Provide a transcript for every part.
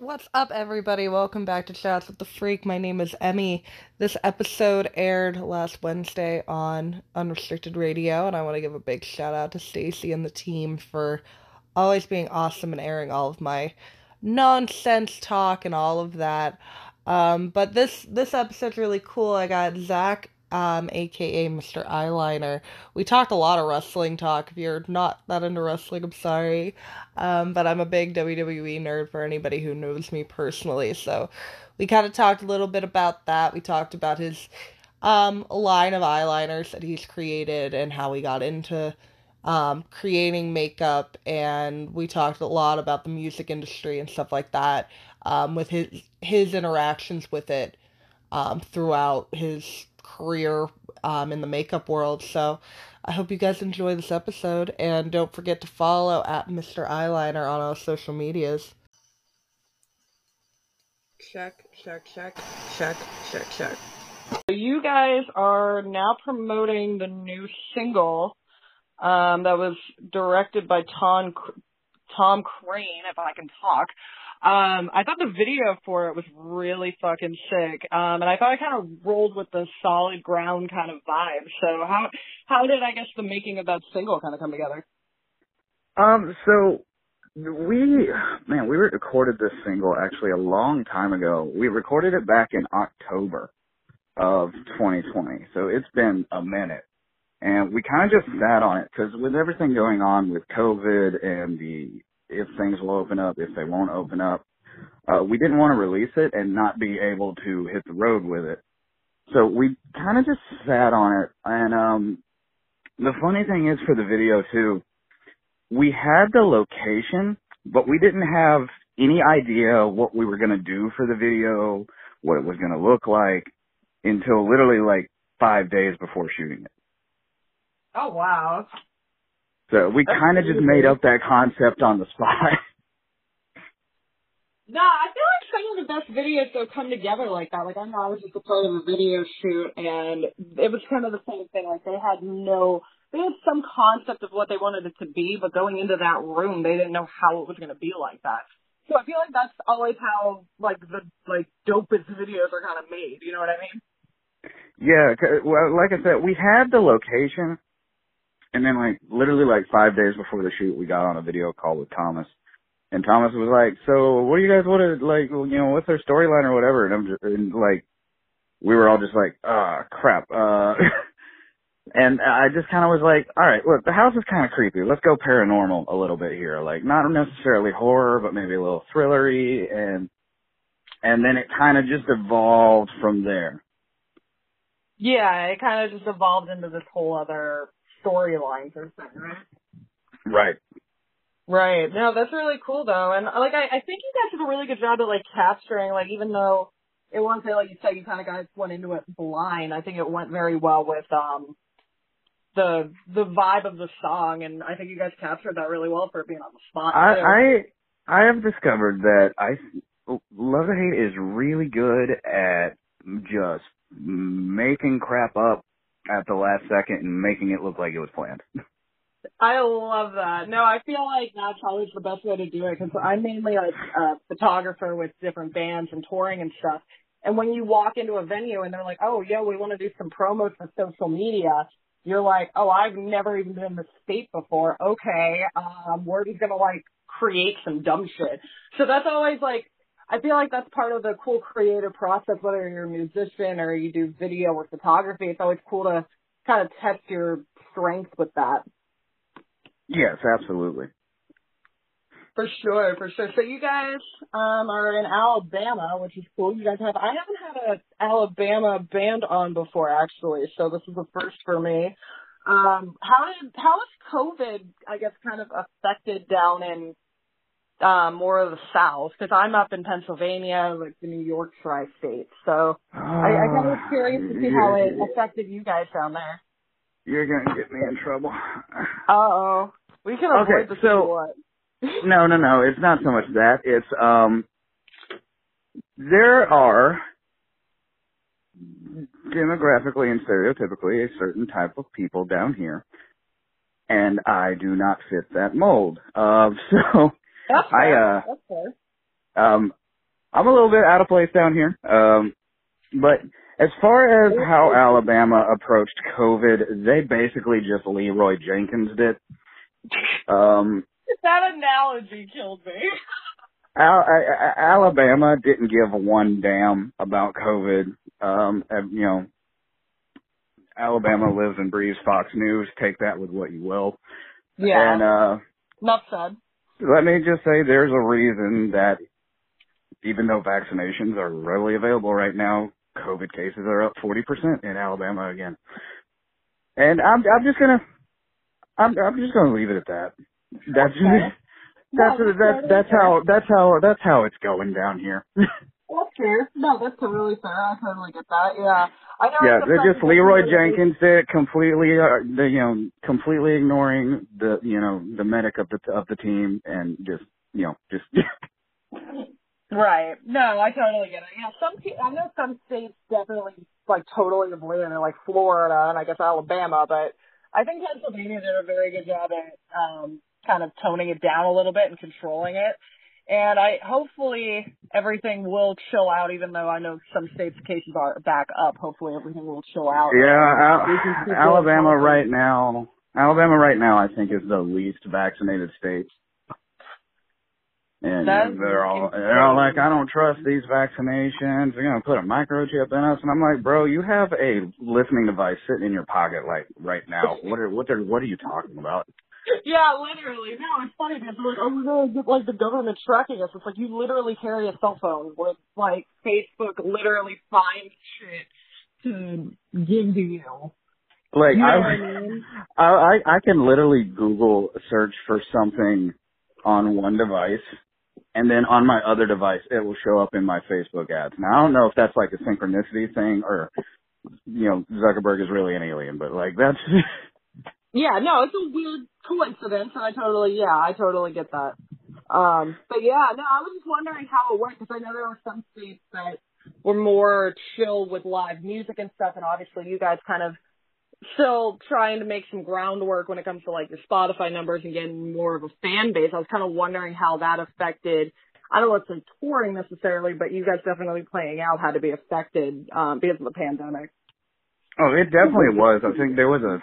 What's up, everybody? Welcome back to Chats with the Freak. My name is Emmy. This episode aired last Wednesday on Unrestricted Radio, and I want to give a big shout out to Stacy and the team for always being awesome and airing all of my nonsense talk and all of that. Um, but this this episode's really cool. I got Zach um, aka Mr. Eyeliner. We talked a lot of wrestling talk. If you're not that into wrestling, I'm sorry. Um, but I'm a big WWE nerd for anybody who knows me personally. So we kind of talked a little bit about that. We talked about his um, line of eyeliners that he's created and how he got into um, creating makeup. And we talked a lot about the music industry and stuff like that um, with his, his interactions with it um, throughout his career um, in the makeup world. So I hope you guys enjoy this episode and don't forget to follow at Mr. Eyeliner on all social medias. Check, check, check, check, check, check. You guys are now promoting the new single um, that was directed by Tom Tom Crane, if I can talk. Um, I thought the video for it was really fucking sick. Um, and I thought it kind of rolled with the solid ground kind of vibe. So how, how did, I guess, the making of that single kind of come together? Um, so we, man, we recorded this single actually a long time ago. We recorded it back in October of 2020. So it's been a minute. And we kind of just sat on it because with everything going on with COVID and the if things will open up, if they won't open up. Uh, we didn't want to release it and not be able to hit the road with it. So we kind of just sat on it. And, um, the funny thing is for the video too, we had the location, but we didn't have any idea what we were going to do for the video, what it was going to look like until literally like five days before shooting it. Oh wow. So we kind of just made up that concept on the spot. No, I feel like some of the best videos don't come together like that. Like I know I was just a part of a video shoot, and it was kind of the same thing. Like they had no, they had some concept of what they wanted it to be, but going into that room, they didn't know how it was going to be like that. So I feel like that's always how like the like dopest videos are kind of made. You know what I mean? Yeah, well, like I said, we had the location, and then like literally like five days before the shoot, we got on a video call with Thomas. And Thomas was like, "So, what do you guys want to like? You know, what's their storyline or whatever?" And I'm just and like, we were all just like, "Ah, crap." Uh, and I just kind of was like, "All right, look, the house is kind of creepy. Let's go paranormal a little bit here. Like, not necessarily horror, but maybe a little thrillery." And and then it kind of just evolved from there. Yeah, it kind of just evolved into this whole other storylines or something, right? Right. Right. No, that's really cool though. And like I, I think you guys did a really good job at like capturing like even though it wasn't like you said you kinda guys went into it blind, I think it went very well with um the the vibe of the song and I think you guys captured that really well for being on the spot. I I I have discovered that I Love to Hate is really good at just making crap up at the last second and making it look like it was planned. I love that. No, I feel like that's always the best way to do it because I'm mainly like a photographer with different bands and touring and stuff. And when you walk into a venue and they're like, "Oh, yeah, we want to do some promos for social media," you're like, "Oh, I've never even been in the state before. Okay, um, we're just gonna like create some dumb shit." So that's always like I feel like that's part of the cool creative process, whether you're a musician or you do video or photography. It's always cool to kind of test your strengths with that. Yes, absolutely. For sure, for sure. So you guys um, are in Alabama, which is cool. You guys have I haven't had an Alabama band on before actually, so this is the first for me. Um, how did how has COVID, I guess, kind of affected down in uh, more of the South because I'm up in Pennsylvania, like the New York tri-state. So I, I kind of was curious to see how it affected you guys down there. You're gonna get me in trouble. Uh oh. We can avoid okay, the so, what? no, no, no. It's not so much that. It's um. There are demographically and stereotypically a certain type of people down here, and I do not fit that mold. Uh, so that's I uh that's fair. um I'm a little bit out of place down here. Um, but as far as how Alabama approached COVID, they basically just Leeroy Jenkins did. Um, that analogy killed me. Al- Alabama didn't give one damn about COVID. Um, you know, Alabama lives and breathes Fox News. Take that with what you will. Yeah. And uh, enough said. Let me just say, there's a reason that even though vaccinations are readily available right now, COVID cases are up 40% in Alabama again. And I'm I'm just gonna I'm I'm just gonna leave it at that. That's okay. that's no, that's that's how that's how that's how it's going down here. That's fair. No, that's totally fair. I totally get that. Yeah. Yeah, they're just Leeroy Jenkins did completely, uh, the, you know, completely ignoring the, you know, the medic of the of the team and just, you know, just. right. No, I totally get it. Yeah, some I know some states definitely like totally it, like Florida and I guess Alabama, but I think Pennsylvania did a very good job at um kind of toning it down a little bit and controlling it. And I hopefully everything will chill out, even though I know some states' cases are back up. Hopefully everything will chill out. Yeah, Al- Alabama right now. Alabama right now, I think, is the least vaccinated state. And That's they're all they're all like, I don't trust these vaccinations. They're gonna put a microchip in us, and I'm like, bro, you have a listening device sitting in your pocket, like right now. What are what are what are you talking about? Yeah, literally. No, it's funny because like, oh, get like the government tracking us. It's like you literally carry a cell phone with like Facebook literally finds shit to give to you. Like you know I, I, mean? I, I, I can literally Google search for something on one device, and then on my other device, it will show up in my Facebook ads. Now I don't know if that's like a synchronicity thing or, you know, Zuckerberg is really an alien, but like that's. Yeah, no, it's a weird coincidence, and I totally, yeah, I totally get that. Um, but yeah, no, I was just wondering how it worked because I know there were some states that were more chill with live music and stuff, and obviously you guys kind of still trying to make some groundwork when it comes to like your Spotify numbers and getting more of a fan base. I was kind of wondering how that affected. I don't know if it's touring necessarily, but you guys definitely playing out had to be affected um, because of the pandemic. Oh, it definitely was. I think there was a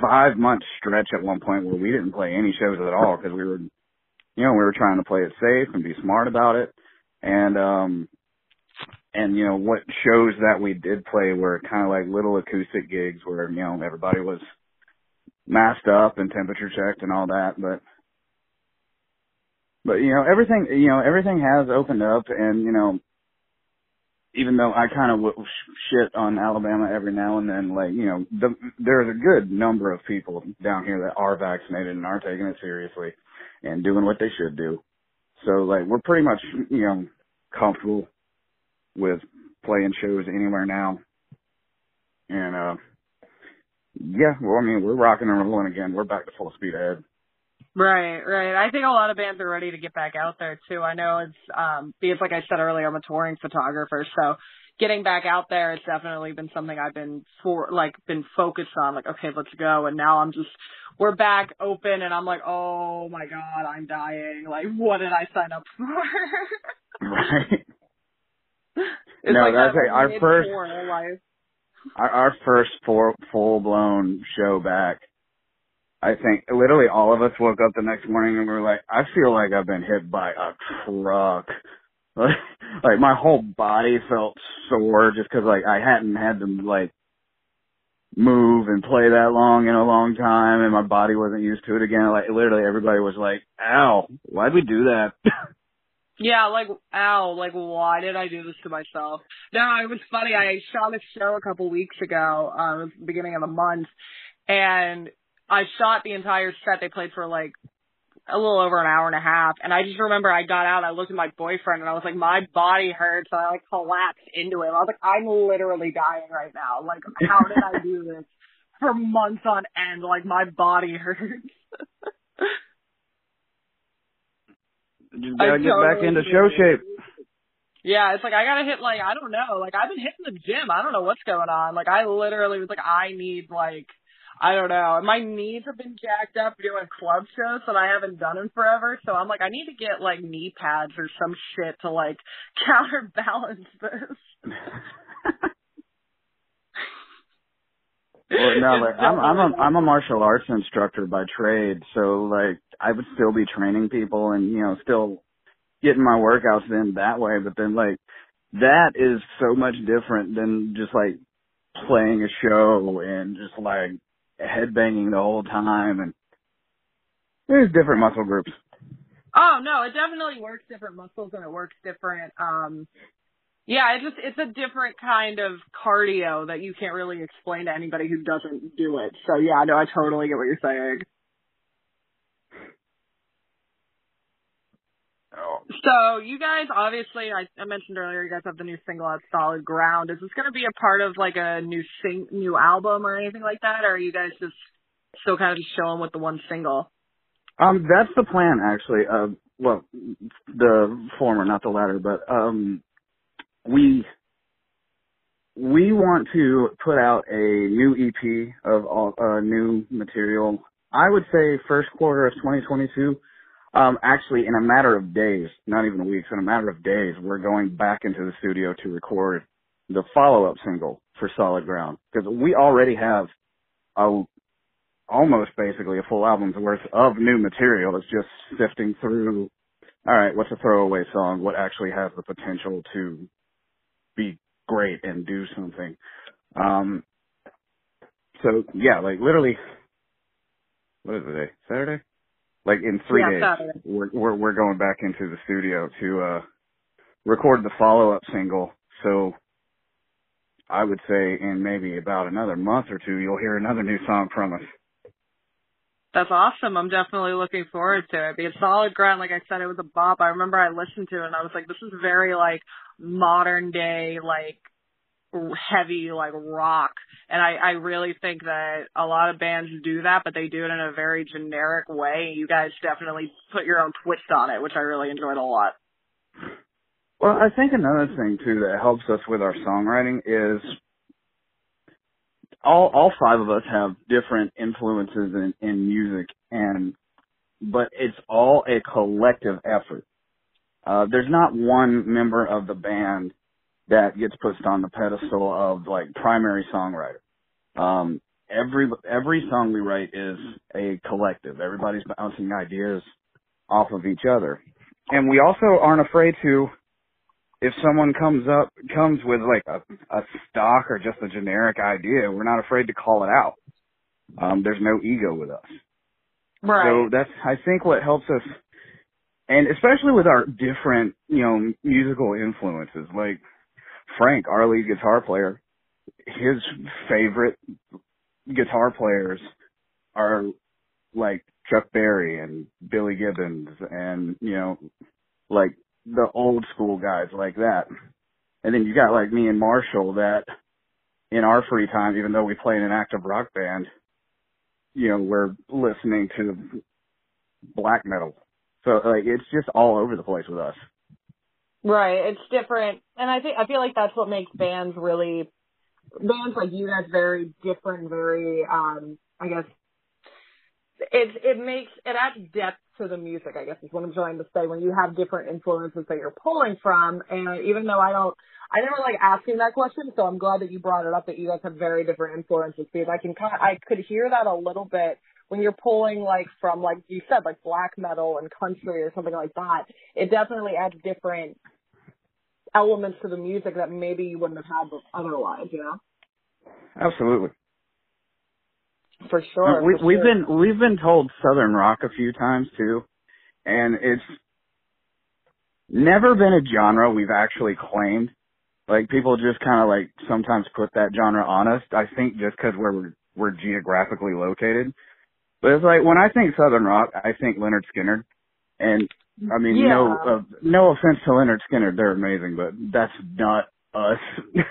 five month stretch at one point where we didn't play any shows at all because we were, you know, we were trying to play it safe and be smart about it. And, um, and you know, what shows that we did play were kind of like little acoustic gigs where, you know, everybody was masked up and temperature checked and all that. But, but, you know, everything, you know, everything has opened up and, you know, even though I kind of w- shit on Alabama every now and then, like, you know, the, there's a good number of people down here that are vaccinated and are taking it seriously and doing what they should do. So, like, we're pretty much, you know, comfortable with playing shows anywhere now. And, uh, yeah, well, I mean, we're rocking and rolling again. We're back to full speed ahead. Right, right. I think a lot of bands are ready to get back out there too. I know it's um because like I said earlier, I'm a touring photographer, so getting back out there has definitely been something I've been for like been focused on, like, okay, let's go and now I'm just we're back open and I'm like, Oh my god, I'm dying. Like what did I sign up for? right. It's no, like that's that like our first our, our first full full blown show back I think literally all of us woke up the next morning and we were like, I feel like I've been hit by a truck. like like my whole body felt sore just cause like I hadn't had to like move and play that long in a long time and my body wasn't used to it again. Like literally everybody was like, ow, why'd we do that? Yeah, like, ow, like, why did I do this to myself? No, it was funny. I shot a show a couple weeks ago, um, beginning of the month, and I shot the entire set. They played for like a little over an hour and a half. And I just remember I got out, I looked at my boyfriend and I was like, my body hurts. And I like collapsed into him. I was like, I'm literally dying right now. Like, how did I do this for months on end? Like, my body hurts. Just gotta I get totally back into show shape. Yeah, it's like I gotta hit like I don't know, like I've been hitting the gym. I don't know what's going on. Like I literally was like I need like I don't know. My knees have been jacked up doing club shows that I haven't done in forever. So I'm like, I need to get like knee pads or some shit to like counterbalance this. well, no, like I'm I'm a I'm a martial arts instructor by trade, so like I would still be training people and you know still getting my workouts in that way. But then like that is so much different than just like playing a show and just like headbanging the whole time and there's different muscle groups. Oh no, it definitely works different muscles and it works different um yeah, it's just it's a different kind of cardio that you can't really explain to anybody who doesn't do it. So yeah, no, I totally get what you're saying. Oh. So you guys obviously I, I mentioned earlier you guys have the new single out Solid Ground. Is this gonna be a part of like a new sing new album or anything like that, or are you guys just still kind of just chilling with the one single? Um, that's the plan actually. Uh, well, the former, not the latter, but um, we we want to put out a new EP of all uh, new material. I would say first quarter of 2022. Um, actually, in a matter of days, not even weeks, in a matter of days, we're going back into the studio to record the follow-up single for Solid Ground because we already have a almost basically a full album's worth of new material. It's just sifting through. All right, what's a throwaway song? What actually has the potential to be great and do something? Um, so yeah, like literally, what is day? Saturday? Like in three Yeah, days, Saturday. we're, we're we're going back into the studio to uh record the follow up single. So I would say in maybe about another month or two, you'll hear another new song from us. That's awesome. I'm definitely looking forward to it. Because Solid Ground, like I said, it was a bop. I remember I listened to it and I was like, this is very like modern day, like heavy, like rock. And I, I really think that a lot of bands do that, but they do it in a very generic way. You guys definitely put your own twist on it, which I really enjoyed a lot. Well, I think another thing too that helps us with our songwriting is all all five of us have different influences in, in music and but it's all a collective effort. Uh there's not one member of the band that gets pushed on the pedestal of like primary songwriter. Um every every song we write is a collective. Everybody's bouncing ideas off of each other. And we also aren't afraid to if someone comes up comes with like a, a stock or just a generic idea, we're not afraid to call it out. Um, there's no ego with us. Right. So that's I think what helps us, and especially with our different you know musical influences. Like Frank, our lead guitar player, his favorite guitar players are like Chuck Berry and Billy Gibbons, and you know like the old school guys like that. And then you got like me and Marshall that in our free time, even though we play in an active rock band, you know, we're listening to black metal. So like it's just all over the place with us. Right. It's different. And I think, I feel like that's what makes bands really, bands like you guys very different, very, um, I guess, it, it makes, it adds depth to the music, I guess is what I'm trying to say, when you have different influences that you're pulling from. And even though I don't, I never like asking that question, so I'm glad that you brought it up that you guys have very different influences because I can kind I could hear that a little bit when you're pulling like from like you said like black metal and country or something like that. It definitely adds different elements to the music that maybe you wouldn't have had otherwise, you know? Absolutely. For sure. we, for we've sure. been we've been told Southern rock a few times too, and it's never been a genre we've actually claimed. Like people just kind of like sometimes put that genre on us. I think just because we're we're geographically located. But it's like when I think Southern rock, I think Lynyrd Skynyrd, and I mean Yeah. no uh, no offense to Lynyrd Skynyrd, they're amazing, but that's not us.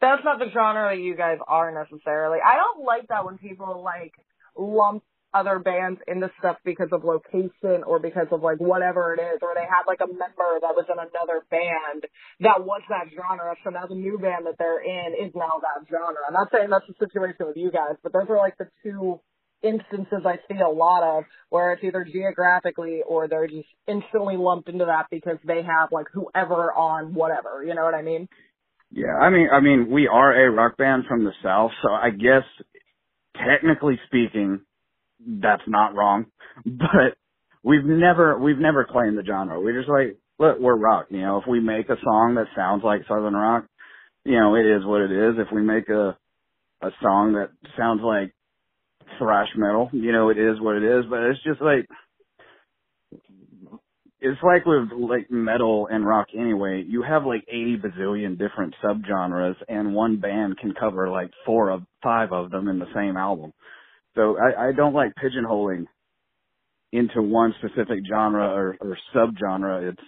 That's not the genre that you guys are necessarily. I don't like that when people like lump other bands in the stuff because of location or because of like whatever it is, or they had like a member that was in another band that was that genre, so now the new band that they're in is now that genre. I'm not saying that's the situation with you guys, but those are like the two instances I see a lot of where it's either geographically or they're just instantly lumped into that because they have like whoever on whatever. You know what I mean? Yeah, I mean, I mean, we are a rock band from the south, so I guess technically speaking, that's not wrong. But we've never we've never claimed the genre. We just like, look, we're rock. You know, if we make a song that sounds like southern rock, you know, it is what it is. If we make a a song that sounds like thrash metal. You know, it is what it is, but it's just like it's like with like metal and rock anyway. You have like 80 bazillion different subgenres, and one band can cover like four of five of them in the same album. So I, I don't like pigeonholing into one specific genre or, or subgenre. It's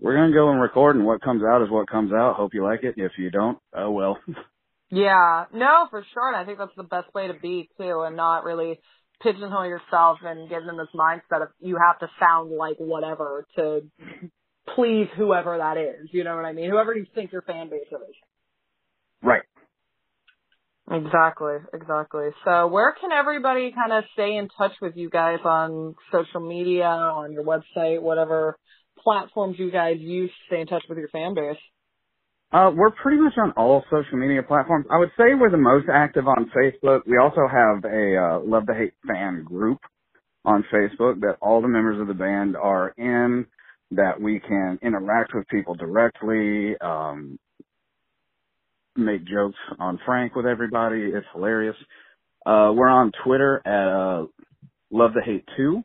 we're gonna go and record, and what comes out is what comes out. Hope you like it. If you don't, oh well. Yeah, no, for sure. And I think that's the best way to be too, and not really pigeonhole yourself and get in this mindset of you have to sound like whatever to please whoever that is. You know what I mean? Whoever you think your fan base is. Right. Exactly, exactly. So where can everybody kind of stay in touch with you guys on social media, on your website, whatever platforms you guys use to stay in touch with your fan base? Uh, we're pretty much on all social media platforms. I would say we're the most active on Facebook. We also have a uh, Love to Hate fan group on Facebook that all the members of the band are in, that we can interact with people directly, um, make jokes on Frank with everybody. It's hilarious. Uh, we're on Twitter at uh, Love to Hate 2,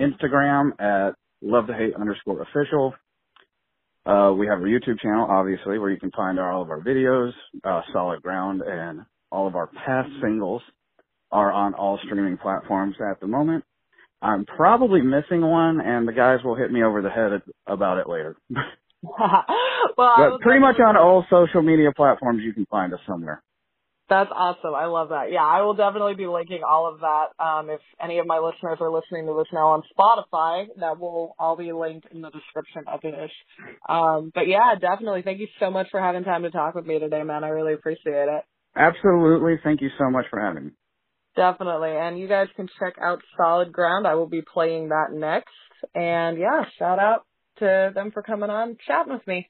Instagram at Love to Hate underscore official, uh, we have our YouTube channel, obviously, where you can find all of our videos, uh, Solid Ground, and all of our past singles are on all streaming platforms at the moment. I'm probably missing one, and the guys will hit me over the head about it later. well, but pretty much on all social media platforms, you can find us somewhere. That's awesome. I love that. Yeah, I will definitely be linking all of that. Um, if any of my listeners are listening to this now on Spotify, that will all be linked in the description of this. Um, but yeah, definitely. Thank you so much for having time to talk with me today, man. I really appreciate it. Absolutely. Thank you so much for having me. Definitely. And you guys can check out Solid Ground. I will be playing that next. And yeah, shout out to them for coming on chatting with me.